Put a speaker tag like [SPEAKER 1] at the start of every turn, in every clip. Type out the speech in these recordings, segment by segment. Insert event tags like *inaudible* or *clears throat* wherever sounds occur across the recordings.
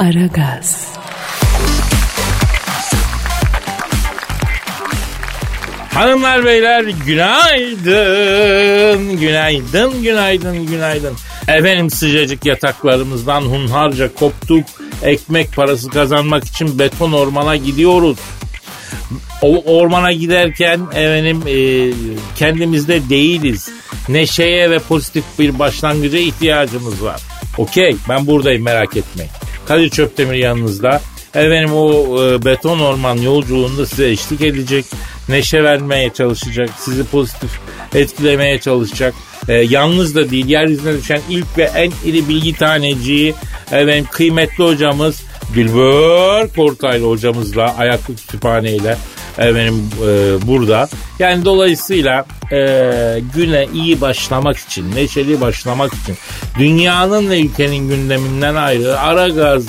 [SPEAKER 1] Aragaz.
[SPEAKER 2] Hanımlar beyler günaydın, günaydın, günaydın, günaydın. Efendim sıcacık yataklarımızdan hunharca koptuk. Ekmek parası kazanmak için beton ormana gidiyoruz. O ormana giderken efendim e, kendimizde değiliz. Neşeye ve pozitif bir başlangıca ihtiyacımız var. Okey ben buradayım merak etmeyin. Kadir Çöptemir yanınızda. Efendim o e, beton orman yolculuğunda size eşlik edecek. Neşe vermeye çalışacak. Sizi pozitif etkilemeye çalışacak. E, yalnız da değil yeryüzüne düşen ilk ve en iri bilgi taneciği efendim kıymetli hocamız Dilber Kortaylı hocamızla ayaklı kütüphaneyle efendim e, burada. Yani dolayısıyla e, güne iyi başlamak için, neşeli başlamak için dünyanın ve ülkenin gündeminden ayrı ara gaz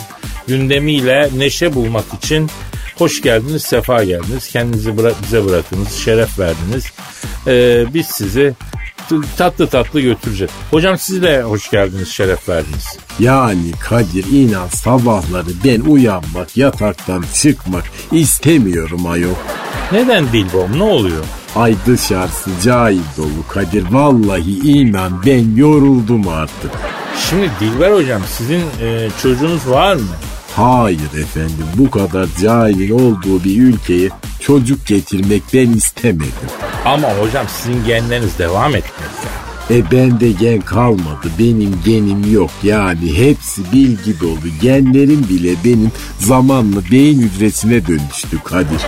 [SPEAKER 2] gündemiyle neşe bulmak için hoş geldiniz, sefa geldiniz. Kendinizi bıra- bize bırakınız, şeref verdiniz. E, biz sizi tatlı tatlı götüreceğiz. Hocam siz de hoş geldiniz, şeref verdiniz.
[SPEAKER 3] Yani Kadir inan sabahları ben uyanmak, yataktan çıkmak istemiyorum ayol.
[SPEAKER 2] Neden Dilbom ne oluyor?
[SPEAKER 3] Ay dışarısı cahil dolu Kadir. Vallahi inan ben yoruldum artık.
[SPEAKER 2] Şimdi Dilber hocam sizin e, çocuğunuz var mı?
[SPEAKER 3] Hayır efendim bu kadar cahil olduğu bir ülkeye çocuk getirmek ben istemedim.
[SPEAKER 2] Ama hocam sizin genleriniz devam etmez ya.
[SPEAKER 3] E bende gen kalmadı. Benim genim yok. Yani hepsi bilgi dolu. Genlerim bile benim zamanla beyin hücresine dönüştü Kadir.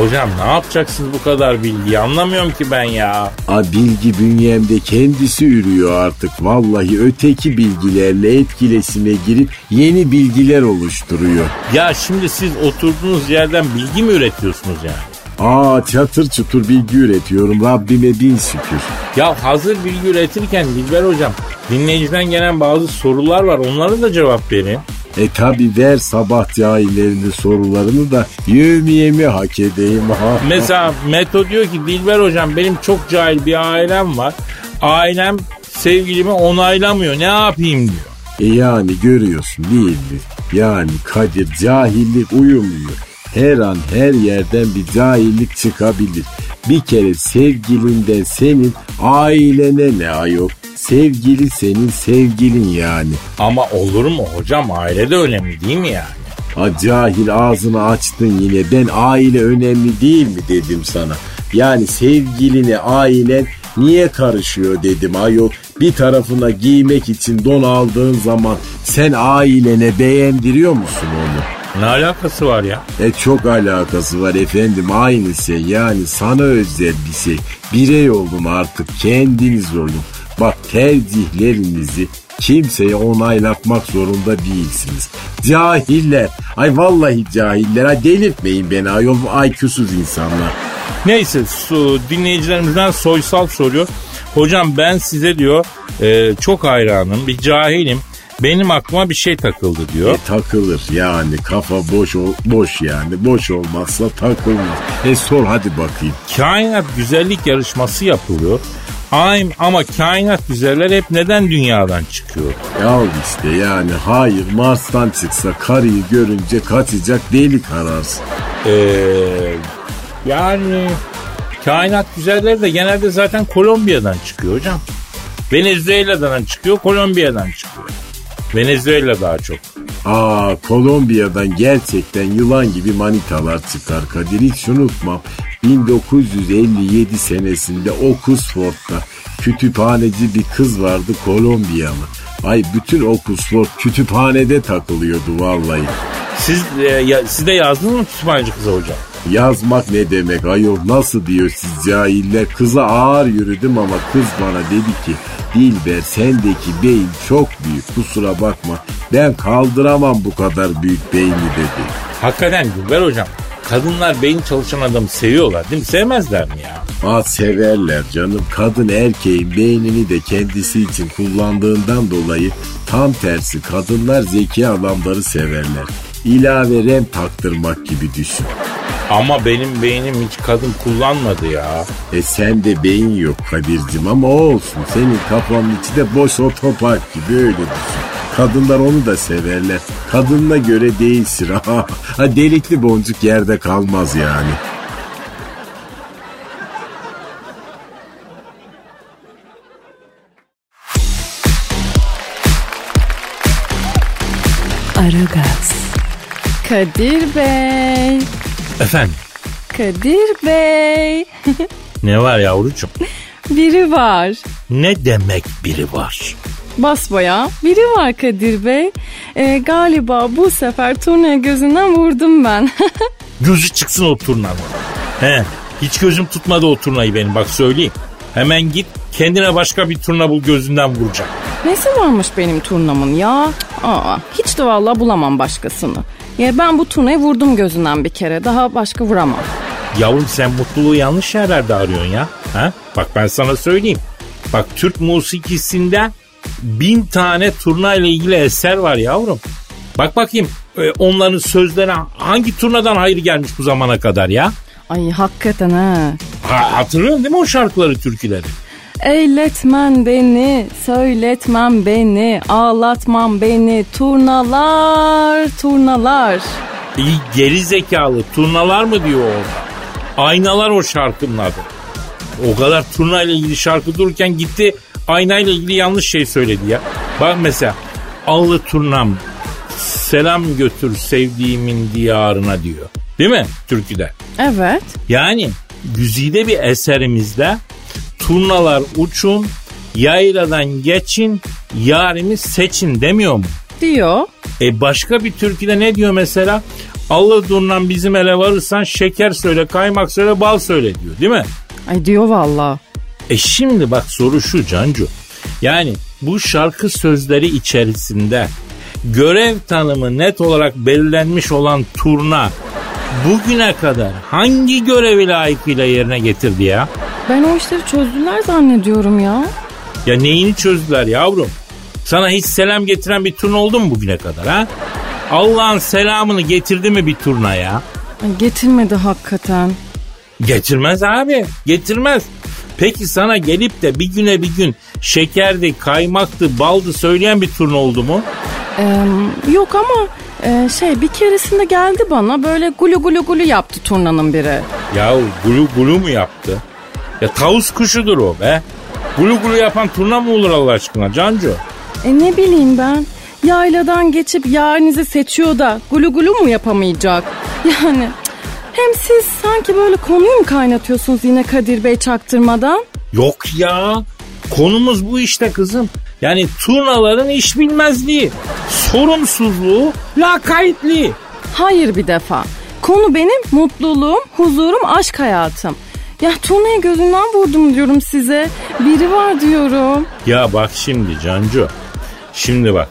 [SPEAKER 2] Hocam ne yapacaksınız bu kadar bilgiyi anlamıyorum ki ben ya.
[SPEAKER 3] A bilgi bünyemde kendisi ürüyor artık. Vallahi öteki bilgilerle etkileşime girip yeni bilgiler oluşturuyor.
[SPEAKER 2] Ya şimdi siz oturduğunuz yerden bilgi mi üretiyorsunuz yani?
[SPEAKER 3] Aa çatır çutur bilgi üretiyorum. Rabbime bin şükür.
[SPEAKER 2] Ya hazır bilgi üretirken Dilber hocam dinleyiciden gelen bazı sorular var onlara da cevap verin.
[SPEAKER 3] E tabi ver sabah cahillerinin sorularını da yevmiyemi hak edeyim ha.
[SPEAKER 2] Mesela Meto diyor ki Dilber hocam benim çok cahil bir ailem var. Ailem sevgilimi onaylamıyor ne yapayım diyor.
[SPEAKER 3] E yani görüyorsun değil mi? Yani Kadir cahillik uyumuyor. Her an her yerden bir cahillik çıkabilir. Bir kere sevgilinden senin ailene ne ayol? Sevgili senin sevgilin yani.
[SPEAKER 2] Ama olur mu hocam aile de önemli değil mi yani?
[SPEAKER 3] Ha cahil ağzını açtın yine ben aile önemli değil mi dedim sana. Yani sevgiline ailen niye karışıyor dedim ayol. Bir tarafına giymek için don aldığın zaman sen ailene beğendiriyor musun onu?
[SPEAKER 2] Ne alakası var ya?
[SPEAKER 3] E çok alakası var efendim aynı şey yani sana özel bir şey. Birey olun artık kendiniz olun. Bak tercihlerinizi kimseye onaylatmak zorunda değilsiniz. Cahiller. Ay vallahi cahiller. Ay delirtmeyin beni ayol IQ'suz insanlar.
[SPEAKER 2] Neyse su, dinleyicilerimizden Soysal soruyor. Hocam ben size diyor e, çok hayranım bir cahilim. Benim aklıma bir şey takıldı diyor.
[SPEAKER 3] E takılır yani kafa boş ol, boş yani boş olmazsa takılmaz. E sor hadi bakayım.
[SPEAKER 2] Kainat güzellik yarışması yapılıyor. Ay, ama kainat güzeller hep neden dünyadan çıkıyor?
[SPEAKER 3] Ya işte yani hayır Mars'tan çıksa karıyı görünce kaçacak deli kararsın.
[SPEAKER 2] Ee, yani kainat güzelleri de genelde zaten Kolombiya'dan çıkıyor hocam. Venezuela'dan çıkıyor, Kolombiya'dan çıkıyor. Venezuela daha çok.
[SPEAKER 3] Aa Kolombiya'dan gerçekten yılan gibi manitalar çıkar Kadir hiç unutmam. 1957 senesinde Oxford'da kütüphaneci bir kız vardı Kolombiyalı. Ay bütün Oxford kütüphanede takılıyordu vallahi.
[SPEAKER 2] Siz, e, ya, siz de yazdınız mı kütüphaneci kıza hocam?
[SPEAKER 3] Yazmak ne demek ayol nasıl diyor siz cahiller kıza ağır yürüdüm ama kız bana dedi ki Dilber sendeki beyin çok büyük kusura bakma ben kaldıramam bu kadar büyük beyni dedi.
[SPEAKER 2] Hakikaten Dilber hocam kadınlar beyin çalışan adamı seviyorlar değil mi? Sevmezler mi ya?
[SPEAKER 3] Aa severler canım kadın erkeğin beynini de kendisi için kullandığından dolayı tam tersi kadınlar zeki adamları severler. İlave rem taktırmak gibi düşün.
[SPEAKER 2] Ama benim beynim hiç kadın kullanmadı ya.
[SPEAKER 3] E sende beyin yok Kadir'cim ama olsun. Senin kafanın içi de boş otopark gibi öyle düşün. Kadınlar onu da severler. Kadınına göre değilsin. *laughs* ha, delikli boncuk yerde kalmaz yani.
[SPEAKER 1] Aragaz. Kadir Bey.
[SPEAKER 2] Efendim
[SPEAKER 1] Kadir Bey. *laughs*
[SPEAKER 2] ne var yavrucuğum?
[SPEAKER 1] Biri var.
[SPEAKER 2] Ne demek biri var?
[SPEAKER 1] Basbaya biri var Kadir Bey. Ee, galiba bu sefer turnaya gözünden vurdum ben. *laughs*
[SPEAKER 2] Gözü çıksın o turnanın. He, hiç gözüm tutmadı o turnayı benim bak söyleyeyim. Hemen git kendine başka bir turna bul gözünden vuracak.
[SPEAKER 1] Nesi varmış benim turnamın ya? Aa, hiç de vallahi bulamam başkasını. Ya ben bu turnayı vurdum gözünden bir kere. Daha başka vuramam.
[SPEAKER 2] Yavrum sen mutluluğu yanlış yerlerde arıyorsun ya. Ha? Bak ben sana söyleyeyim. Bak Türk musikisinde bin tane turna ile ilgili eser var yavrum. Bak bakayım e, onların sözlerine hangi turnadan hayır gelmiş bu zamana kadar ya?
[SPEAKER 1] Ay hakikaten ha.
[SPEAKER 2] Ha, hatırlıyorsun değil mi o şarkıları, türküleri?
[SPEAKER 1] Eyletmen beni, söyletmem beni, ağlatmam beni, turnalar, turnalar.
[SPEAKER 2] İyi geri zekalı turnalar mı diyor orada? Aynalar o şarkının adı. O kadar turna ile ilgili şarkı dururken gitti ayna ile ilgili yanlış şey söyledi ya. Bak mesela allı turnam selam götür sevdiğimin diyarına diyor. Değil mi türküde?
[SPEAKER 1] Evet.
[SPEAKER 2] Yani güzide bir eserimizde turnalar uçun, yayladan geçin, yarimi seçin demiyor mu?
[SPEAKER 1] Diyor.
[SPEAKER 2] E başka bir türküde ne diyor mesela? Allah durnan bizim ele varırsan şeker söyle, kaymak söyle, bal söyle diyor değil mi?
[SPEAKER 1] Ay diyor valla.
[SPEAKER 2] E şimdi bak soru şu Cancu. Yani bu şarkı sözleri içerisinde görev tanımı net olarak belirlenmiş olan turna bugüne kadar hangi görevi layıkıyla yerine getirdi ya?
[SPEAKER 1] Ben o işleri çözdüler zannediyorum ya.
[SPEAKER 2] Ya neyini çözdüler yavrum? Sana hiç selam getiren bir turna oldu mu bugüne kadar ha? Allah'ın selamını getirdi mi bir turna ya?
[SPEAKER 1] Getirmedi hakikaten.
[SPEAKER 2] Getirmez abi. Getirmez. Peki sana gelip de bir güne bir gün şekerdi, kaymaktı, baldı söyleyen bir turna oldu mu?
[SPEAKER 1] Ee, yok ama e, şey bir keresinde geldi bana böyle gulu gulu gulu yaptı turnanın biri.
[SPEAKER 2] Ya gulu gulu mu yaptı? Ya tavus kuşudur o be. Gulu gulu yapan turna mı olur Allah aşkına Cancu?
[SPEAKER 1] E ne bileyim ben. Yayladan geçip yarinizi seçiyor da gulu gulu mu yapamayacak? *laughs* Yani hem siz sanki böyle konuyu mu kaynatıyorsunuz yine Kadir Bey çaktırmadan?
[SPEAKER 2] Yok ya. Konumuz bu işte kızım. Yani turnaların iş bilmezliği, sorumsuzluğu, lakaytliği.
[SPEAKER 1] Hayır bir defa. Konu benim mutluluğum, huzurum, aşk hayatım. Ya turnayı gözünden vurdum diyorum size. Biri var diyorum.
[SPEAKER 2] Ya bak şimdi Cancu. Şimdi bak.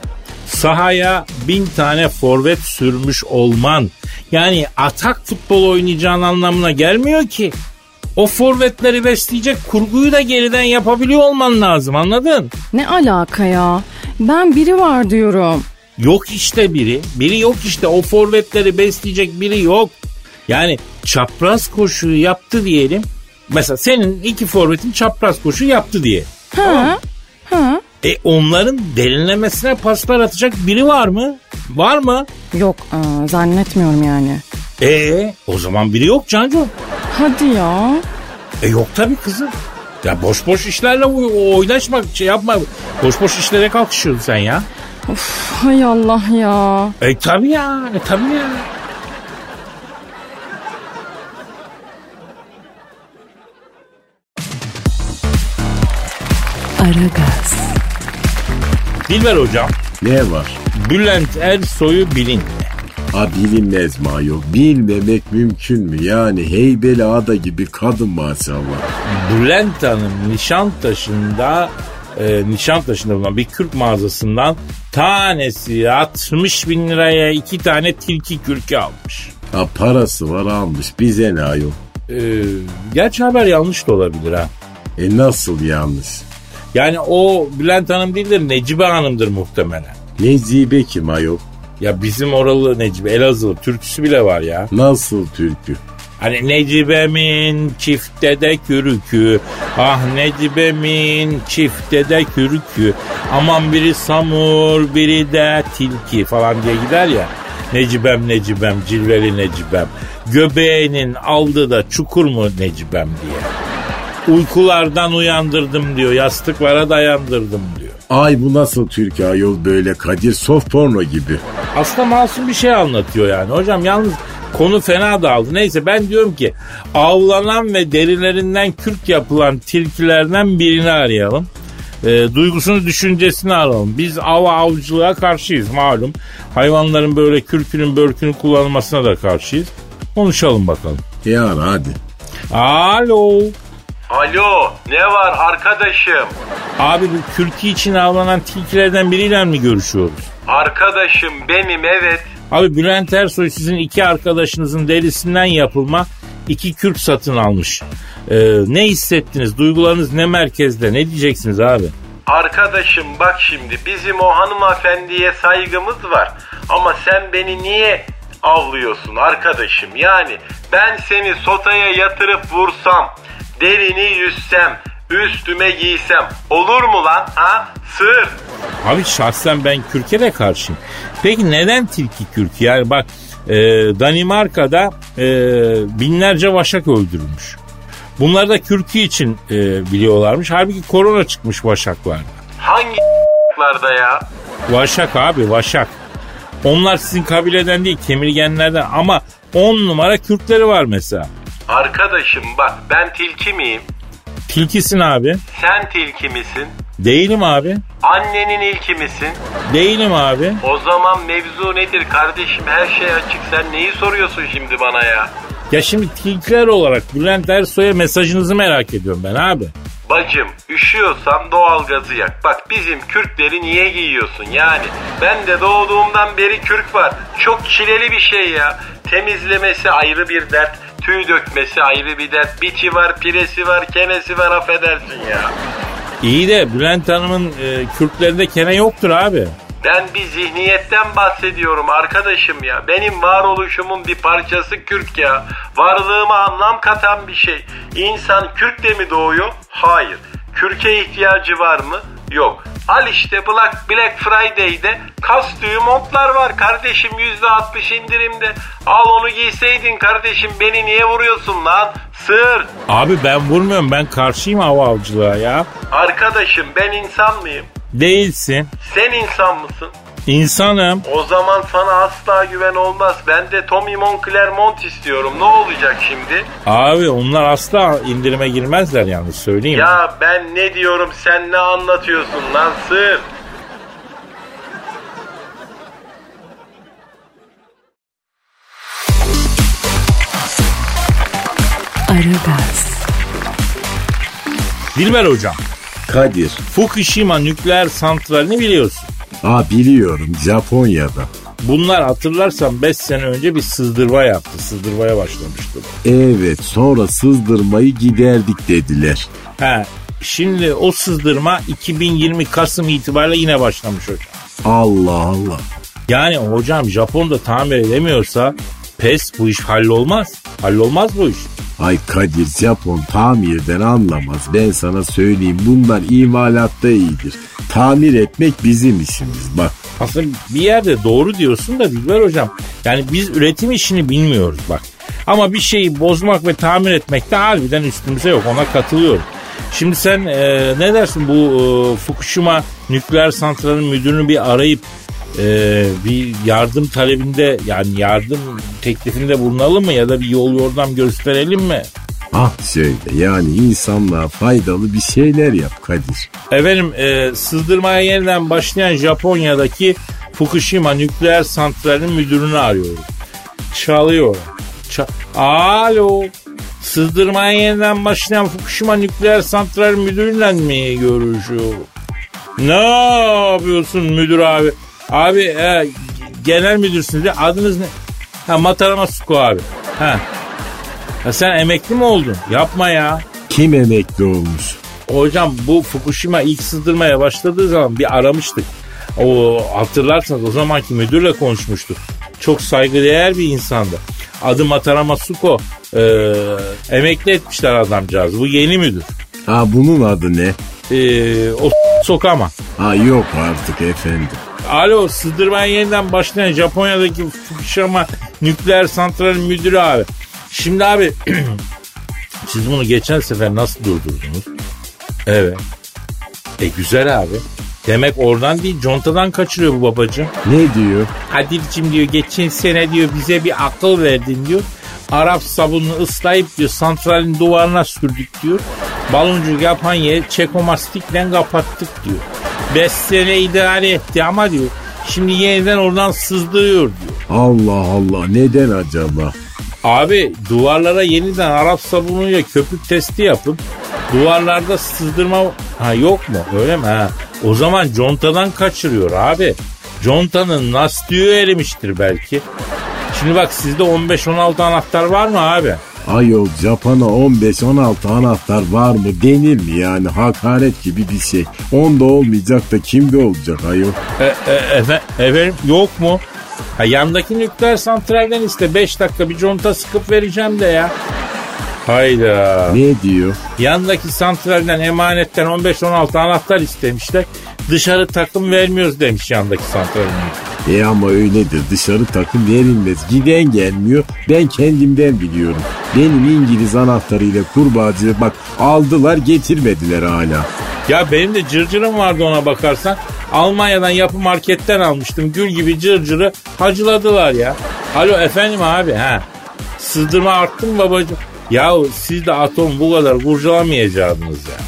[SPEAKER 2] Sahaya bin tane forvet sürmüş olman yani atak futbol oynayacağın anlamına gelmiyor ki. O forvetleri besleyecek kurguyu da geriden yapabiliyor olman lazım anladın?
[SPEAKER 1] Ne alaka ya? Ben biri var diyorum.
[SPEAKER 2] Yok işte biri. Biri yok işte o forvetleri besleyecek biri yok. Yani çapraz koşuyu yaptı diyelim. Mesela senin iki forvetin çapraz koşu yaptı diye.
[SPEAKER 1] Ha? Ha?
[SPEAKER 2] E onların derinlemesine paslar atacak biri var mı? Var mı?
[SPEAKER 1] Yok zannetmiyorum yani.
[SPEAKER 2] E o zaman biri yok Cancu.
[SPEAKER 1] Hadi ya.
[SPEAKER 2] E yok tabii kızım. Ya boş boş işlerle oy- oynaşma şey yapma. Boş boş işlere kalkışıyorsun sen ya.
[SPEAKER 1] Uf, hay Allah ya.
[SPEAKER 2] E tabii ya. E tabii ya.
[SPEAKER 1] Aragaz.
[SPEAKER 2] Dilber hocam.
[SPEAKER 3] Ne var?
[SPEAKER 2] Bülent Ersoy'u bilin.
[SPEAKER 3] Ha bilinmez mi ayol? Bilmemek mümkün mü? Yani Heybeli Ada gibi kadın maşallah.
[SPEAKER 2] Bülent Hanım Nişantaşı'nda e, Nişantaşı'nda bulunan bir Kürt mağazasından tanesi 60 bin liraya iki tane tilki kürkü almış.
[SPEAKER 3] Ha parası var almış. Bize ne ayol?
[SPEAKER 2] E, gerçi haber yanlış da olabilir ha.
[SPEAKER 3] E nasıl yanlış?
[SPEAKER 2] Yani o Bülent Hanım değildir Necibe Hanım'dır muhtemelen.
[SPEAKER 3] Necibe kim ayol?
[SPEAKER 2] Ya bizim oralı Necibe Elazığ türküsü bile var ya.
[SPEAKER 3] Nasıl türkü?
[SPEAKER 2] Hani Necibe'min çifte de kürükü. Ah Necibe'min çifte de kürükü. Aman biri samur biri de tilki falan diye gider ya. Necibem Necibem cilveli Necibem. Göbeğinin aldı da çukur mu Necibem diye. Uykulardan uyandırdım diyor. Yastıklara dayandırdım diyor.
[SPEAKER 3] Ay bu nasıl Türkiye ayol böyle Kadir soft porno gibi.
[SPEAKER 2] Aslında masum bir şey anlatıyor yani. Hocam yalnız konu fena dağıldı. Neyse ben diyorum ki avlanan ve derilerinden kürk yapılan tilkilerden birini arayalım. E, duygusunu düşüncesini alalım. Biz av avcılığa karşıyız malum. Hayvanların böyle kürkünün börkünün kullanılmasına da karşıyız. Konuşalım bakalım.
[SPEAKER 3] Yani hadi.
[SPEAKER 2] Alo.
[SPEAKER 4] Alo ne var arkadaşım?
[SPEAKER 2] Abi bu kürkü için avlanan tilkilerden biriyle mi görüşüyoruz?
[SPEAKER 4] Arkadaşım benim evet.
[SPEAKER 2] Abi Bülent Ersoy sizin iki arkadaşınızın derisinden yapılma iki kürk satın almış. Ee, ne hissettiniz? Duygularınız ne merkezde? Ne diyeceksiniz abi?
[SPEAKER 4] Arkadaşım bak şimdi bizim o hanımefendiye saygımız var. Ama sen beni niye avlıyorsun arkadaşım? Yani ben seni sotaya yatırıp vursam, derini yüzsem, üstüme giysem olur mu lan ha? Sır.
[SPEAKER 2] Abi şahsen ben kürke de karşıyım. Peki neden tilki kürk? Yani bak e, Danimarka'da e, binlerce vaşak öldürülmüş. Bunlar da kürkü için e, biliyorlarmış. Halbuki korona çıkmış vaşaklarda.
[SPEAKER 4] Hangi larda ya?
[SPEAKER 2] Vaşak abi vaşak. Onlar sizin kabileden değil kemirgenlerden ama on numara kürkleri var mesela.
[SPEAKER 4] Arkadaşım bak ben tilki miyim?
[SPEAKER 2] Tilkisin abi.
[SPEAKER 4] Sen tilki misin?
[SPEAKER 2] Değilim abi.
[SPEAKER 4] Annenin ilki misin?
[SPEAKER 2] Değilim abi.
[SPEAKER 4] O zaman mevzu nedir kardeşim? Her şey açık. Sen neyi soruyorsun şimdi bana ya?
[SPEAKER 2] Ya şimdi tilkiler olarak Bülent Ersoy'a mesajınızı merak ediyorum ben abi.
[SPEAKER 4] Bacım üşüyorsan doğal gazı yak. Bak bizim kürkleri niye giyiyorsun yani? Ben de doğduğumdan beri kürk var. Çok çileli bir şey ya. Temizlemesi ayrı bir dert. Tüy dökmesi ayrı bir dert. Biçi var, piresi var, kenesi var affedersin ya.
[SPEAKER 2] İyi de Bülent Hanım'ın e, kürklerinde kene yoktur abi.
[SPEAKER 4] Ben bir zihniyetten bahsediyorum arkadaşım ya. Benim varoluşumun bir parçası kürk ya. Varlığıma anlam katan bir şey. İnsan kürkle mi doğuyor? Hayır. Kürke ihtiyacı var mı? Yok. Al işte Black, Black Friday'de kas tüyü montlar var kardeşim %60 indirimde. Al onu giyseydin kardeşim beni niye vuruyorsun lan? Sır.
[SPEAKER 2] Abi ben vurmuyorum ben karşıyım hava avcılığa ya.
[SPEAKER 4] Arkadaşım ben insan mıyım?
[SPEAKER 2] Değilsin.
[SPEAKER 4] Sen insan mısın?
[SPEAKER 2] İnsanım.
[SPEAKER 4] O zaman sana asla güven olmaz. Ben de Tommy Moncler Mont istiyorum. Ne olacak şimdi?
[SPEAKER 2] Abi onlar asla indirime girmezler yalnız söyleyeyim.
[SPEAKER 4] Ya ben ne diyorum sen ne anlatıyorsun lan sır?
[SPEAKER 5] Aragaz,
[SPEAKER 2] Dilber hocam.
[SPEAKER 3] Kadir.
[SPEAKER 2] Fukushima nükleer santralini biliyorsun.
[SPEAKER 3] Aa biliyorum Japonya'da.
[SPEAKER 2] Bunlar hatırlarsan 5 sene önce bir sızdırma yaptı. Sızdırmaya başlamıştı.
[SPEAKER 3] Evet sonra sızdırmayı giderdik dediler.
[SPEAKER 2] He, şimdi o sızdırma 2020 Kasım itibariyle yine başlamış hocam.
[SPEAKER 3] Allah Allah.
[SPEAKER 2] Yani hocam Japon'da tamir edemiyorsa pes bu iş hallolmaz. Hallolmaz bu iş.
[SPEAKER 3] Ay Kadir Japon tamirden anlamaz. Ben sana söyleyeyim bunlar imalatta iyidir. Tamir etmek bizim işimiz bak.
[SPEAKER 2] Aslında bir yerde doğru diyorsun da Dilber hocam. Yani biz üretim işini bilmiyoruz bak. Ama bir şeyi bozmak ve tamir etmek de harbiden üstümüze yok ona katılıyorum. Şimdi sen e, ne dersin bu e, Fukushima nükleer santralinin müdürünü bir arayıp e, bir yardım talebinde yani yardım teklifinde bulunalım mı ya da bir yol yordam gösterelim mi?
[SPEAKER 3] Ah söyle yani insanlığa faydalı bir şeyler yap Kadir.
[SPEAKER 2] Efendim e, sızdırmaya yeniden başlayan Japonya'daki Fukushima nükleer santralinin müdürünü arıyorum. Çalıyor. Ça- Alo. Sızdırmaya yeniden başlayan Fukushima nükleer santral müdürüyle mi görüşüyorum? Ne yapıyorsun müdür abi? Abi e, genel müdürsünüz. de Adınız ne? Ha Matarama Suko abi. Ha. ha. Sen emekli mi oldun? Yapma ya.
[SPEAKER 3] Kim emekli olmuş?
[SPEAKER 2] Hocam bu Fukushima ilk sızdırmaya başladığı zaman bir aramıştık. O hatırlarsanız o zamanki müdürle konuşmuştuk. Çok saygıdeğer bir insandı. Adı Mataramasuko. Ee, emekli etmişler adamcağız. Bu yeni müdür.
[SPEAKER 3] Ha bunun adı ne?
[SPEAKER 2] Ee, o *laughs* sokama.
[SPEAKER 3] Ha yok artık efendim.
[SPEAKER 2] Alo sızdırmaya yeniden başlayan Japonya'daki Fukushima nükleer santralin müdürü abi. Şimdi abi *clears throat* siz bunu geçen sefer nasıl durdurdunuz? Evet. E güzel abi. Demek oradan değil contadan kaçırıyor bu babacığım.
[SPEAKER 3] Ne diyor?
[SPEAKER 2] Kadir'cim diyor geçen sene diyor bize bir akıl verdin diyor. Arap sabununu ıslayıp diyor santralin duvarına sürdük diyor. Baloncuk yapan yeri çekomastikle kapattık diyor. Beş sene idare etti ama diyor. Şimdi yeniden oradan sızdırıyor diyor.
[SPEAKER 3] Allah Allah neden acaba?
[SPEAKER 2] Abi duvarlara yeniden Arap sabunuyla köpük testi yapıp duvarlarda sızdırma ha yok mu öyle mi ha? O zaman contadan kaçırıyor abi. Contanın lastiği erimiştir belki. Şimdi bak sizde 15-16 anahtar var mı abi?
[SPEAKER 3] Ayol Japon'a 15-16 anahtar var mı denir mi yani hakaret gibi bir şey. Onda olmayacak da kimde olacak ayol?
[SPEAKER 2] E, e, efe- efendim yok mu? Ha, yandaki nükleer santralden iste 5 dakika bir conta sıkıp vereceğim de ya. Hayda.
[SPEAKER 3] Ne diyor?
[SPEAKER 2] Yandaki santralden emanetten 15-16 anahtar istemişler. Dışarı takım vermiyoruz demiş yandaki santralin.
[SPEAKER 3] E ama öyledir dışarı takım verilmez. Giden gelmiyor ben kendimden biliyorum. Benim İngiliz anahtarıyla kurbağacı bak aldılar getirmediler hala.
[SPEAKER 2] Ya benim de cırcırım vardı ona bakarsan. Almanya'dan yapı marketten almıştım. Gül gibi cırcırı hacıladılar ya. Alo efendim abi ha. Sızdırma arttı mı babacığım? Yahu siz de atom bu kadar kurcalamayacaktınız ya.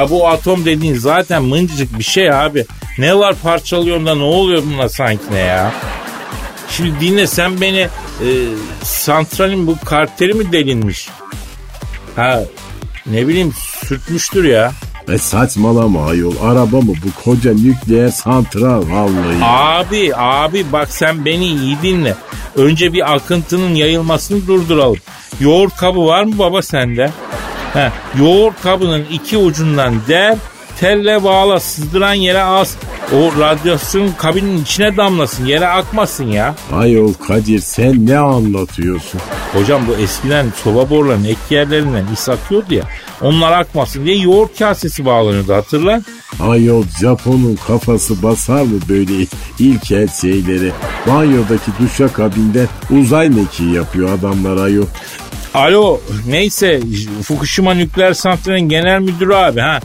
[SPEAKER 2] Ya bu atom dediğin zaten mıncıcık bir şey abi. Ne var parçalıyor da ne oluyor buna sanki ne ya? Şimdi dinle sen beni e, santralin bu karteri mi delinmiş? Ha ne bileyim sürtmüştür ya.
[SPEAKER 3] E saçmalama ayol araba mı bu koca nükleer santral vallahi.
[SPEAKER 2] Abi abi bak sen beni iyi dinle. Önce bir akıntının yayılmasını durduralım. Yoğurt kabı var mı baba sende? He, yoğurt kabının iki ucundan der, telle bağla sızdıran yere az. O radyasyon kabinin içine damlasın yere akmasın ya.
[SPEAKER 3] Ayol Kadir sen ne anlatıyorsun?
[SPEAKER 2] Hocam bu eskiden soba borularının ek yerlerinden is akıyordu ya. Onlar akmasın diye yoğurt kasesi bağlanıyordu hatırla.
[SPEAKER 3] Ayol Japon'un kafası basar mı böyle ilkel şeylere? Banyodaki duşakabinden uzay mekiği yapıyor adamlar ayol.
[SPEAKER 2] Alo neyse Fukushima nükleer santralinin genel müdürü abi ha.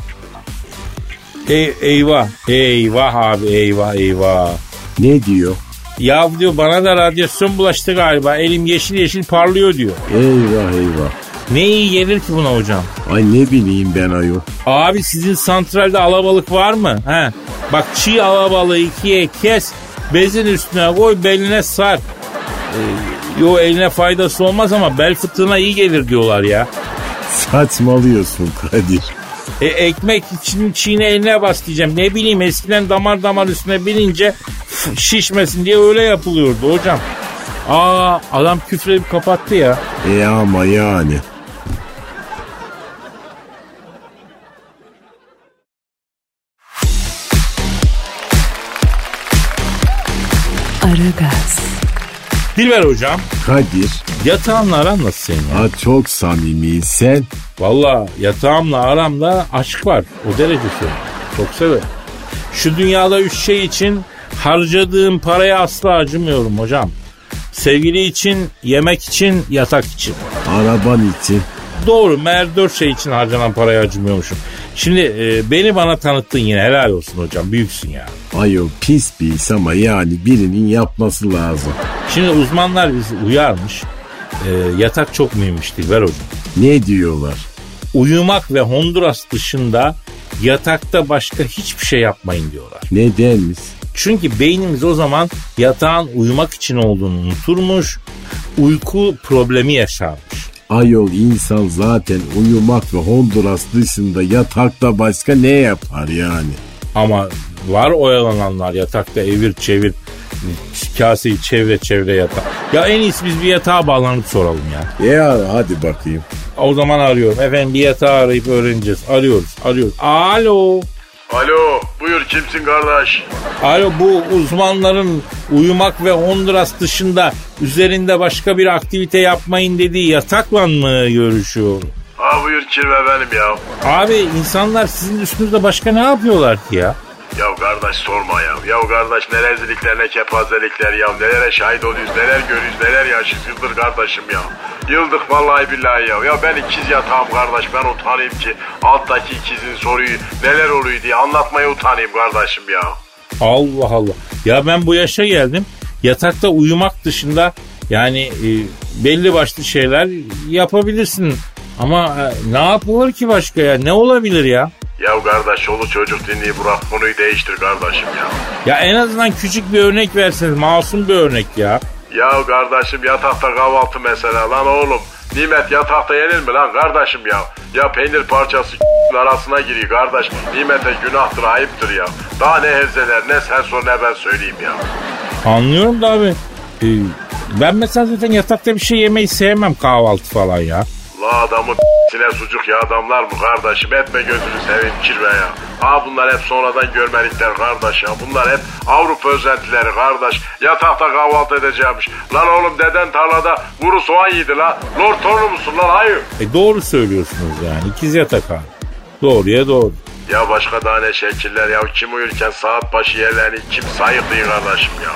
[SPEAKER 2] Ey, eyvah eyvah abi eyvah eyvah.
[SPEAKER 3] Ne diyor?
[SPEAKER 2] Ya diyor bana da radyasyon bulaştı galiba elim yeşil yeşil parlıyor diyor.
[SPEAKER 3] Eyvah eyvah.
[SPEAKER 2] Ne iyi gelir ki buna hocam?
[SPEAKER 3] Ay ne bileyim ben ayol.
[SPEAKER 2] Abi sizin santralde alabalık var mı? He. Bak çiğ alabalığı ikiye kes bezin üstüne koy beline sar. Ee, yo eline faydası olmaz ama bel fıtığına iyi gelir diyorlar ya.
[SPEAKER 3] Saçmalıyorsun Kadir.
[SPEAKER 2] E, ekmek için çiğne eline bas diyeceğim. Ne bileyim eskiden damar damar üstüne binince şişmesin diye öyle yapılıyordu hocam. Aa adam küfredip kapattı ya.
[SPEAKER 3] E ama yani.
[SPEAKER 5] Aragaz,
[SPEAKER 2] Dilber hocam
[SPEAKER 3] Kadir.
[SPEAKER 2] yatağınla aran nasıl senin ya?
[SPEAKER 3] Ha çok samimi sen.
[SPEAKER 2] Valla yatağımla aramda aşk var. O derece söylüyorum. Çok severim. Şu dünyada üç şey için harcadığım paraya asla acımıyorum hocam. Sevgili için, yemek için, yatak için.
[SPEAKER 3] Araban için.
[SPEAKER 2] Doğru meğer dört şey için harcanan paraya acımıyormuşum. Şimdi e, beni bana tanıttın yine helal olsun hocam büyüksün ya.
[SPEAKER 3] Ayol pis bir iş ama yani birinin yapması lazım.
[SPEAKER 2] Şimdi uzmanlar bizi uyarmış. E, yatak çok mühimmiş Dilber hocam.
[SPEAKER 3] Ne diyorlar?
[SPEAKER 2] Uyumak ve Honduras dışında yatakta başka hiçbir şey yapmayın diyorlar.
[SPEAKER 3] Nedenmiş?
[SPEAKER 2] Çünkü beynimiz o zaman yatağın uyumak için olduğunu unuturmuş. Uyku problemi yaşarmış.
[SPEAKER 3] Ayol insan zaten uyumak ve Honduras dışında yatakta başka ne yapar yani?
[SPEAKER 2] Ama var oyalananlar yatakta evir çevir kaseyi çevre çevre yatak. Ya en iyisi biz bir yatağa bağlanıp soralım ya.
[SPEAKER 3] Ya hadi bakayım.
[SPEAKER 2] O zaman arıyorum. Efendim bir yatağı arayıp öğreneceğiz. Arıyoruz arıyoruz. Alo.
[SPEAKER 4] Alo buyur kimsin kardeş?
[SPEAKER 2] Alo bu uzmanların uyumak ve Honduras dışında üzerinde başka bir aktivite yapmayın dediği yatakla mı görüşüyor?
[SPEAKER 4] Ha buyur kirve benim ya.
[SPEAKER 2] Abi insanlar sizin üstünüzde başka ne yapıyorlar ki ya?
[SPEAKER 4] Ya kardeş sorma ya. Ya kardeş ne rezillikler ne kepazelikler ya. Nelere şahit oluyoruz neler görüyoruz neler yaşıyoruz yıldır kardeşim ya. Yıldık vallahi billahi ya. Ya ben ikiz yatağım kardeş ben utanayım ki alttaki ikizin soruyu neler oluyor diye anlatmaya utanayım kardeşim ya.
[SPEAKER 2] Allah Allah. Ya ben bu yaşa geldim. Yatakta uyumak dışında yani e, belli başlı şeyler yapabilirsin. Ama e, ne yapılır ki başka ya? Ne olabilir ya?
[SPEAKER 4] Ya kardeş çoluk çocuk dinleyi bırak konuyu değiştir kardeşim ya.
[SPEAKER 2] Ya en azından küçük bir örnek verseniz. Masum bir örnek ya.
[SPEAKER 4] Ya kardeşim yatakta kahvaltı mesela lan oğlum. Nimet yatakta yenir mi lan kardeşim ya? Ya peynir parçası *laughs* arasına giriyor kardeş. Nimete günahtır ayıptır ya. Daha ne hevzeler ne sen sor ne ben söyleyeyim ya.
[SPEAKER 2] Anlıyorum da abi. E, ben mesela zaten yatakta bir şey yemeyi sevmem kahvaltı falan ya.
[SPEAKER 4] La adamın sine sucuk ya adamlar mı kardeşim? Etme gözünü seveyim kirve ya. Ha bunlar hep sonradan görmelikler kardeş ya. Bunlar hep Avrupa özentileri kardeş. Yatakta kahvaltı edeceğimmiş. Lan oğlum deden tarlada kuru soğan yedi la. Lord torunu musun lan hayır?
[SPEAKER 2] E doğru söylüyorsunuz yani. İkiz yatak abi. Doğruya doğru.
[SPEAKER 4] Ya başka daha ne şekiller ya. Kim uyurken saat başı yerlerini kim sayıklıyor kardeşim ya.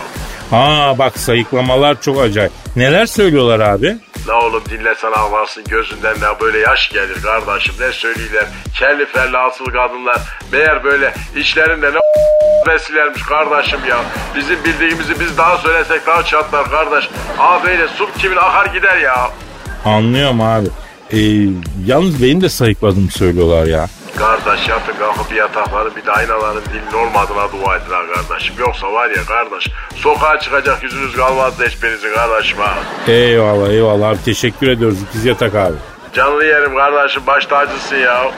[SPEAKER 2] Ha bak sayıklamalar çok acayip. Neler söylüyorlar abi?
[SPEAKER 4] La oğlum dinlesen ağlarsın gözünden de böyle yaş gelir kardeşim ne söylüyorlar. Kelli felli asıl kadınlar meğer böyle işlerinde ne besilermiş kardeşim ya. Bizim bildiğimizi biz daha söylesek daha çatlar kardeş. Aa böyle su kimin akar gider ya.
[SPEAKER 2] Anlıyorum abi. E, yalnız benim de sayıkladığımı söylüyorlar ya.
[SPEAKER 4] Kardeş yatın kalkıp yatakların bir de aynaların dilin olmadığına dua edin ha kardeşim. Yoksa var ya kardeş sokağa çıkacak yüzünüz kalmazdı hiçbirinizin kardeşim ha.
[SPEAKER 2] Eyvallah eyvallah abi teşekkür ediyoruz ikiz yatak abi.
[SPEAKER 4] Canlı yerim kardeşim baş tacısın ya.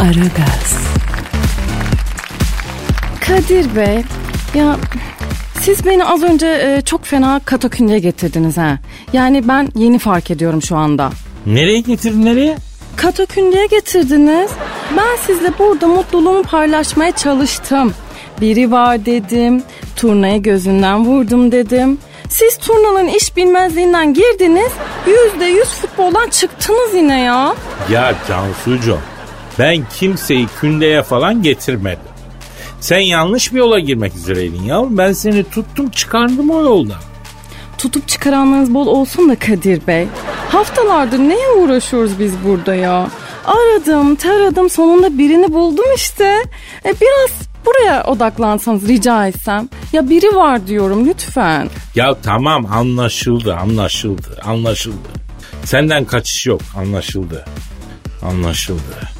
[SPEAKER 5] Aragaz,
[SPEAKER 1] Kadir Bey ya siz beni az önce e, çok fena katakünye getirdiniz ha. Yani ben yeni fark ediyorum şu anda.
[SPEAKER 2] Nereye getirdin nereye?
[SPEAKER 1] Katakünlüğe getirdiniz. Ben sizle burada mutluluğumu paylaşmaya çalıştım. Biri var dedim. Turnayı gözünden vurdum dedim. Siz turnanın iş bilmezliğinden girdiniz. Yüzde yüz futboldan çıktınız yine ya.
[SPEAKER 2] Ya Cansucuğum ben kimseyi kündeye falan getirmedim. Sen yanlış bir yola girmek üzereydin ya. Ben seni tuttum çıkardım o yoldan.
[SPEAKER 1] Tutup çıkaranlarınız bol olsun da Kadir Bey. Haftalardır neye uğraşıyoruz biz burada ya? Aradım, taradım sonunda birini buldum işte. E, biraz buraya odaklansanız rica etsem. Ya biri var diyorum lütfen.
[SPEAKER 2] Ya tamam anlaşıldı anlaşıldı anlaşıldı. Senden kaçış yok anlaşıldı. Anlaşıldı.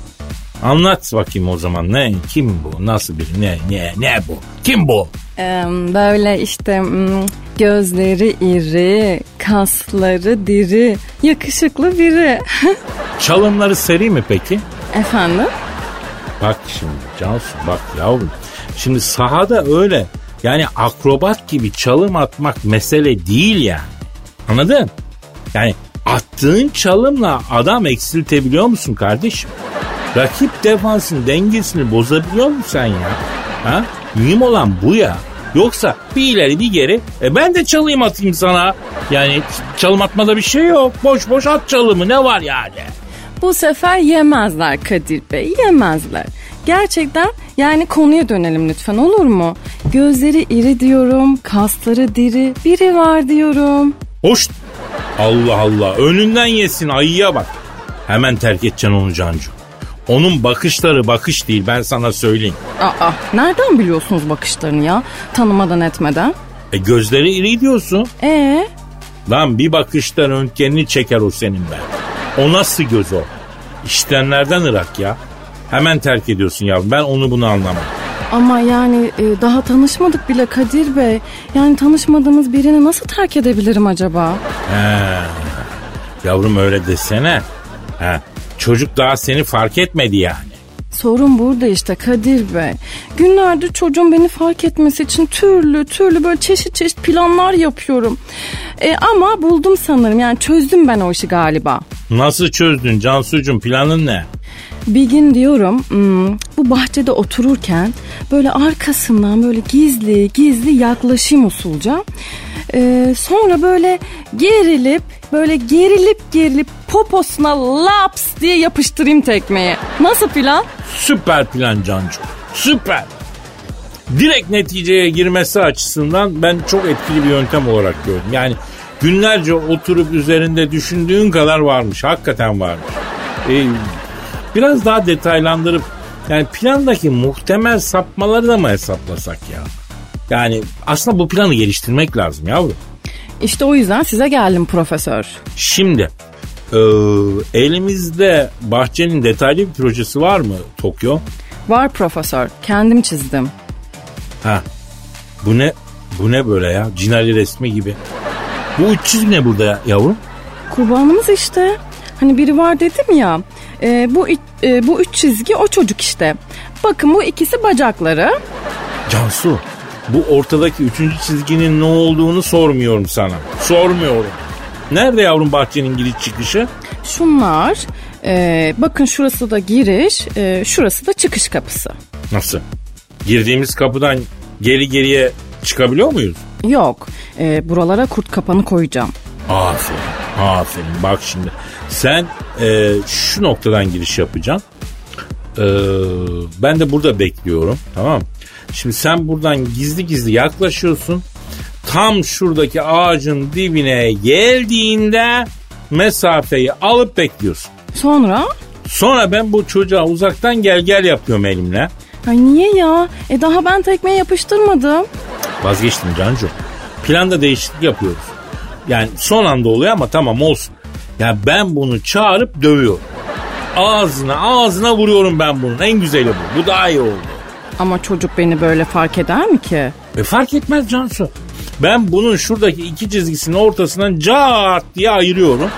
[SPEAKER 2] Anlat bakayım o zaman ne kim bu nasıl biri ne ne ne bu kim bu?
[SPEAKER 1] Ee, böyle işte hmm, gözleri iri, kasları diri, yakışıklı biri. *laughs*
[SPEAKER 2] Çalımları seri mi peki?
[SPEAKER 1] Efendim?
[SPEAKER 2] Bak şimdi Cansu bak yavrum. Şimdi sahada öyle yani akrobat gibi çalım atmak mesele değil yani. Anladın? Yani attığın çalımla adam eksiltebiliyor musun kardeşim? Rakip defansın dengesini bozabiliyor musun sen ya? Ha? Mühim olan bu ya. Yoksa bir ileri bir geri e ben de çalayım atayım sana. Yani çalım atmada bir şey yok. Boş boş at çalımı ne var yani?
[SPEAKER 1] Bu sefer yemezler Kadir Bey, yemezler. Gerçekten yani konuya dönelim lütfen olur mu? Gözleri iri diyorum, kasları diri, biri var diyorum.
[SPEAKER 2] Hoş. Allah Allah önünden yesin ayıya bak. Hemen terk edeceksin onu Cancu. Onun bakışları bakış değil ben sana söyleyeyim.
[SPEAKER 1] Aa, nereden biliyorsunuz bakışlarını ya? Tanımadan etmeden.
[SPEAKER 2] E gözleri iri diyorsun.
[SPEAKER 1] Ee,
[SPEAKER 2] Lan bir bakışta röntgenini çeker o senin be. O nasıl göz o? İştenlerden ırak ya. Hemen terk ediyorsun yavrum. Ben onu bunu anlamam.
[SPEAKER 1] ama yani e, daha tanışmadık bile Kadir Bey. Yani tanışmadığımız birini nasıl terk edebilirim acaba?
[SPEAKER 2] He. Yavrum öyle desene. He. Çocuk daha seni fark etmedi yani.
[SPEAKER 1] Sorun burada işte Kadir Bey. Günlerdir çocuğum beni fark etmesi için türlü türlü böyle çeşit çeşit planlar yapıyorum. E, ama buldum sanırım yani çözdüm ben o işi galiba.
[SPEAKER 2] Nasıl çözdün Cansucuğum planın ne?
[SPEAKER 1] Bir gün diyorum hmm, bu bahçede otururken böyle arkasından böyle gizli gizli yaklaşayım usulca. Ee, sonra böyle gerilip böyle gerilip gerilip poposuna laps diye yapıştırayım tekmeyi. Nasıl plan?
[SPEAKER 2] Süper plan Cancu. Süper. Direkt neticeye girmesi açısından ben çok etkili bir yöntem olarak gördüm. Yani günlerce oturup üzerinde düşündüğün kadar varmış. Hakikaten varmış. Ee, biraz daha detaylandırıp yani plandaki muhtemel sapmaları da mı hesaplasak ya? Yani aslında bu planı geliştirmek lazım yavrum.
[SPEAKER 1] İşte o yüzden size geldim profesör.
[SPEAKER 2] Şimdi e, elimizde bahçenin detaylı bir projesi var mı Tokyo?
[SPEAKER 1] Var profesör. Kendim çizdim.
[SPEAKER 2] Ha. Bu ne? Bu ne böyle ya? Cinali resmi gibi. Bu 300 ne burada ya, yavrum?
[SPEAKER 1] Kurbanımız işte. Hani biri var dedim ya. E, bu e, bu üç çizgi o çocuk işte. Bakın bu ikisi bacakları.
[SPEAKER 2] Cansu bu ortadaki üçüncü çizginin ne olduğunu sormuyorum sana. Sormuyorum. Nerede yavrum bahçenin giriş çıkışı?
[SPEAKER 1] Şunlar. E, bakın şurası da giriş. E, şurası da çıkış kapısı.
[SPEAKER 2] Nasıl? Girdiğimiz kapıdan geri geriye çıkabiliyor muyuz?
[SPEAKER 1] Yok. E, buralara kurt kapanı koyacağım.
[SPEAKER 2] Aferin. Aferin. Bak şimdi. Sen e, şu noktadan giriş yapacaksın. E, ben de burada bekliyorum. Tamam Şimdi sen buradan gizli gizli yaklaşıyorsun. Tam şuradaki ağacın dibine geldiğinde mesafeyi alıp bekliyorsun.
[SPEAKER 1] Sonra?
[SPEAKER 2] Sonra ben bu çocuğa uzaktan gel gel yapıyorum elimle.
[SPEAKER 1] Ay niye ya? E daha ben tekmeye yapıştırmadım.
[SPEAKER 2] Vazgeçtim Cancu. Planda değişiklik yapıyoruz. Yani son anda oluyor ama tamam olsun. Yani ben bunu çağırıp dövüyorum. Ağzına ağzına vuruyorum ben bunun. En güzeli bu. Bu daha iyi oldu.
[SPEAKER 1] Ama çocuk beni böyle fark eder mi ki?
[SPEAKER 2] E fark etmez Cansu. Ben bunun şuradaki iki çizgisinin ortasından cart diye ayırıyorum.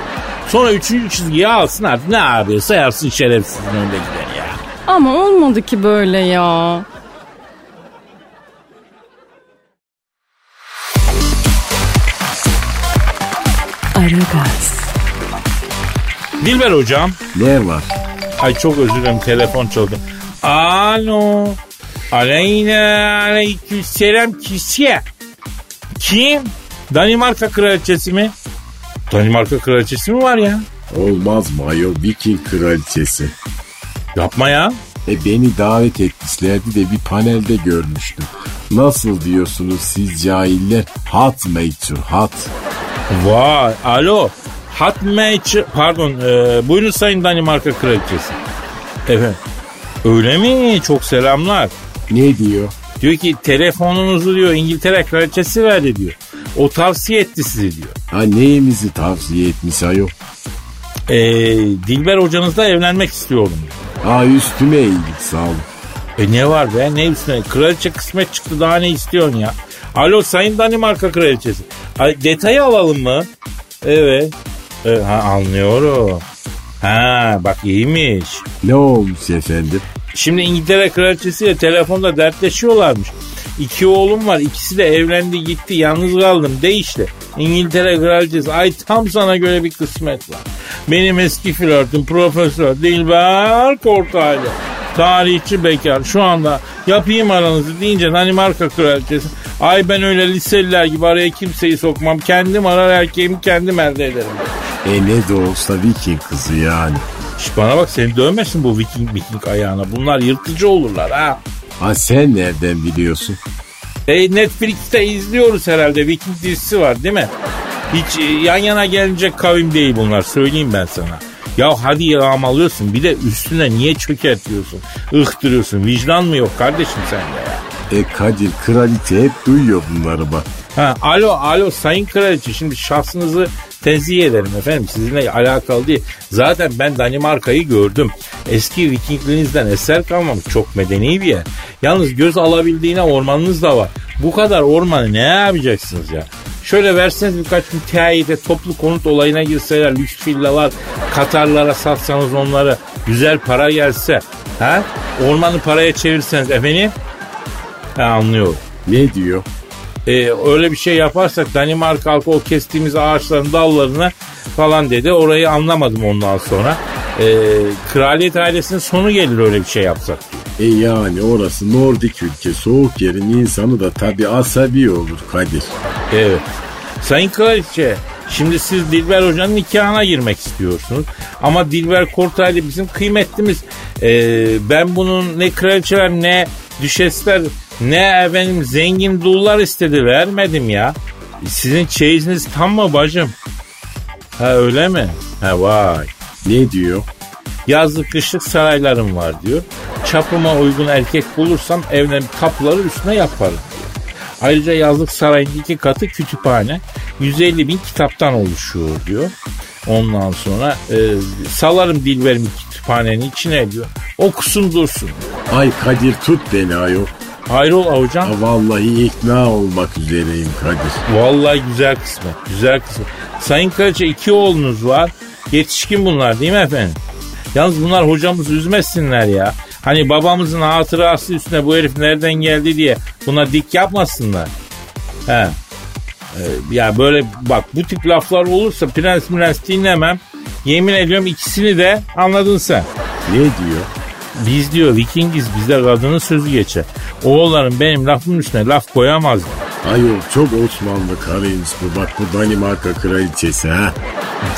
[SPEAKER 2] Sonra üçüncü çizgiyi alsın artık ne yapıyorsa yapsın şerefsizin önünde gider ya.
[SPEAKER 1] Ama olmadı ki böyle ya.
[SPEAKER 5] Aragaz,
[SPEAKER 2] Dilber hocam.
[SPEAKER 3] Ne var?
[SPEAKER 2] Ay çok özür dilerim telefon çaldı. Alo. Aleyna aleyküm selam kişiye. Kim? Danimarka kraliçesi mi? Danimarka kraliçesi mi var ya?
[SPEAKER 3] Olmaz mı ayol Viking kraliçesi?
[SPEAKER 2] Yapma ya.
[SPEAKER 3] E beni davet etmişlerdi de bir panelde görmüştüm. Nasıl diyorsunuz siz cahiller? Hot mature hot.
[SPEAKER 2] Vay alo. Hot match pardon e, buyurun sayın Danimarka kraliçesi. Efendim öyle mi? Çok selamlar.
[SPEAKER 3] Ne diyor?
[SPEAKER 2] Diyor ki telefonunuzu diyor İngiltere kraliçesi verdi diyor. O tavsiye etti sizi diyor.
[SPEAKER 3] Ha neyimizi tavsiye etmiş ayol?
[SPEAKER 2] E, Dilber hocanızla evlenmek istiyorum diyor.
[SPEAKER 3] Ha üstüme iyilik sağ olun.
[SPEAKER 2] E ne var be ne üstüne kraliçe kısmet çıktı daha ne istiyorsun ya? Alo sayın Danimarka kraliçesi. Ay, detayı alalım mı? Evet. E, ha anlıyorum. Ha bak iyiymiş.
[SPEAKER 3] Ne olmuş efendim?
[SPEAKER 2] Şimdi İngiltere kraliçesiyle telefonda dertleşiyorlarmış. İki oğlum var ikisi de evlendi gitti yalnız kaldım de işte. İngiltere kraliçesi ay tam sana göre bir kısmet var. Benim eski flörtüm Profesör Dilber Kortaylı. Tarihçi bekar şu anda yapayım aranızı deyince Danimarka kraliçesi ay ben öyle liseliler gibi araya kimseyi sokmam kendim arar erkeğimi kendim elde ederim.
[SPEAKER 3] E ne de olsa Viking kızı yani.
[SPEAKER 2] Şş, bana bak seni dövmesin bu viking viking ayağına bunlar yırtıcı olurlar ha.
[SPEAKER 3] Ha sen nereden biliyorsun?
[SPEAKER 2] E, Netflix'te izliyoruz herhalde. Viking dizisi var değil mi? Hiç e, yan yana gelecek kavim değil bunlar. Söyleyeyim ben sana. Ya hadi yağmalıyorsun bir de üstüne niye çökertiyorsun? Ihtırıyorsun. Vicdan mı yok kardeşim sende ya?
[SPEAKER 3] E Kadir kraliçe hep duyuyor bunları bak.
[SPEAKER 2] Ha, alo alo sayın kraliçe şimdi şahsınızı tenzih ederim efendim sizinle alakalı değil. Zaten ben Danimarka'yı gördüm. Eski vikinglerinizden eser kalmamış çok medeni bir yer. Yalnız göz alabildiğine ormanınız da var. Bu kadar ormanı ne yapacaksınız ya? Şöyle verseniz birkaç müteahhite toplu konut olayına girseler, lüks villalar, Katarlara satsanız onları güzel para gelse. Ha? Ormanı paraya çevirseniz efendim. Ha, anlıyorum.
[SPEAKER 3] Ne diyor?
[SPEAKER 2] Ee, öyle bir şey yaparsak Danimarka halkı o kestiğimiz ağaçların dallarını falan dedi. Orayı anlamadım ondan sonra. Ee, kraliyet ailesinin sonu gelir öyle bir şey yapsak.
[SPEAKER 3] E yani orası Nordik ülke soğuk yerin insanı da tabi asabi olur Kadir.
[SPEAKER 2] Evet. Sayın Kraliçe, şimdi siz Dilber Hoca'nın nikahına girmek istiyorsunuz. Ama Dilber Kortaylı bizim kıymetlimiz. Ee, ben bunun ne kraliçeler ne düşesler ne efendim zengin dullar istedi vermedim ya. Sizin çeyiziniz tam mı bacım? Ha öyle mi? Ha vay.
[SPEAKER 3] Ne diyor?
[SPEAKER 2] Yazlık kışlık saraylarım var diyor. Çapıma uygun erkek bulursam evlenip kapıları üstüne yaparım. Ayrıca yazlık sarayın iki katı kütüphane. 150 bin kitaptan oluşuyor diyor. Ondan sonra e, salarım dilberimi kütüphanenin içine diyor. Okusun dursun.
[SPEAKER 3] Ay Kadir tut beni ayol.
[SPEAKER 2] Hayrol avucan.
[SPEAKER 3] Ha, vallahi ikna olmak üzereyim Kadir.
[SPEAKER 2] Vallahi güzel kısmet. Güzel kısmet. Sayın Kraliçe iki oğlunuz var. Yetişkin bunlar değil mi efendim? Yalnız bunlar hocamızı üzmesinler ya. Hani babamızın hatırası üstüne bu herif nereden geldi diye buna dik yapmasınlar. He. Ee, ya böyle bak bu tip laflar olursa prens prens dinlemem. Yemin ediyorum ikisini de anladın sen.
[SPEAKER 3] Ne diyor?
[SPEAKER 2] Biz diyor Vikingiz bizde kadının sözü geçer. Oğullarım benim lafımın üstüne laf koyamaz.
[SPEAKER 3] Ayol çok Osmanlı karıymış bu bak bu Danimarka kraliçesi ha.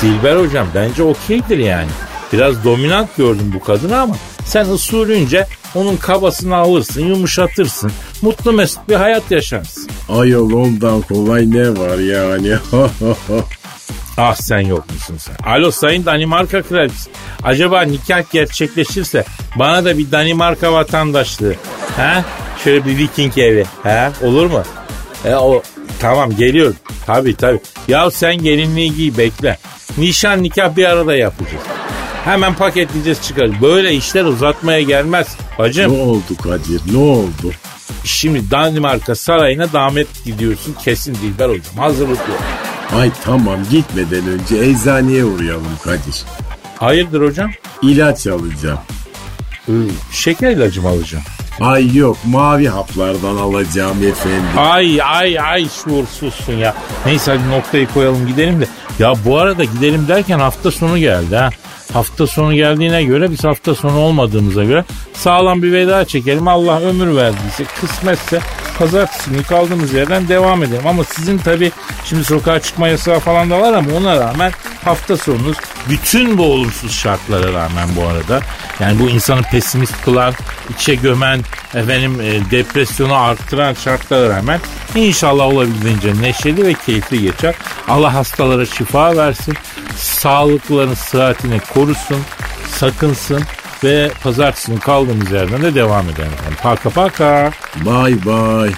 [SPEAKER 2] Dilber hocam bence okeydir yani. Biraz dominant gördüm bu kadını ama sen usulünce onun kabasını alırsın, yumuşatırsın. Mutlu mesut bir hayat yaşarsın.
[SPEAKER 3] Ayol ondan kolay ne var yani? *laughs*
[SPEAKER 2] Ah sen yok musun sen? Alo sayın Danimarka kraliçesi. Acaba nikah gerçekleşirse bana da bir Danimarka vatandaşlığı. Ha? Şöyle bir Viking evi. Ha? Olur mu? E, o Tamam geliyorum. Tabii tabii. Ya sen gelinliği giy bekle. Nişan nikah bir arada yapacağız. Hemen paketleyeceğiz çıkarız. Böyle işler uzatmaya gelmez. Bacım
[SPEAKER 3] ne oldu Kadir ne oldu?
[SPEAKER 2] şimdi Danimarka sarayına damet gidiyorsun kesin Dilber hocam. Hazırlık yok.
[SPEAKER 3] Ay tamam gitmeden önce eczaneye uğrayalım Kadir.
[SPEAKER 2] Hayırdır hocam?
[SPEAKER 3] İlaç alacağım.
[SPEAKER 2] Ee, şeker ilacı mı alacağım?
[SPEAKER 3] Ay yok mavi haplardan alacağım efendim.
[SPEAKER 2] Ay ay ay şuursuzsun ya. Neyse hadi noktayı koyalım gidelim de. Ya bu arada gidelim derken hafta sonu geldi ha. Hafta sonu geldiğine göre biz hafta sonu olmadığımıza göre sağlam bir veda çekelim. Allah ömür verdiyse kısmetse pazartesi günü kaldığımız yerden devam edelim. Ama sizin tabi şimdi sokağa çıkma yasağı falan da var ama ona rağmen hafta sonunuz bütün bu olumsuz şartlara rağmen bu arada yani bu insanı pesimist kılan, içe gömen, efendim e, depresyonu arttıran şartlara rağmen inşallah olabildiğince neşeli ve keyifli geçer. Allah hastalara şifa versin. Sağlıklarını, sıhhatini korusun, sakınsın ve pazartesi kaldığımız yerden de devam edelim. Paka paka.
[SPEAKER 3] Bye bye.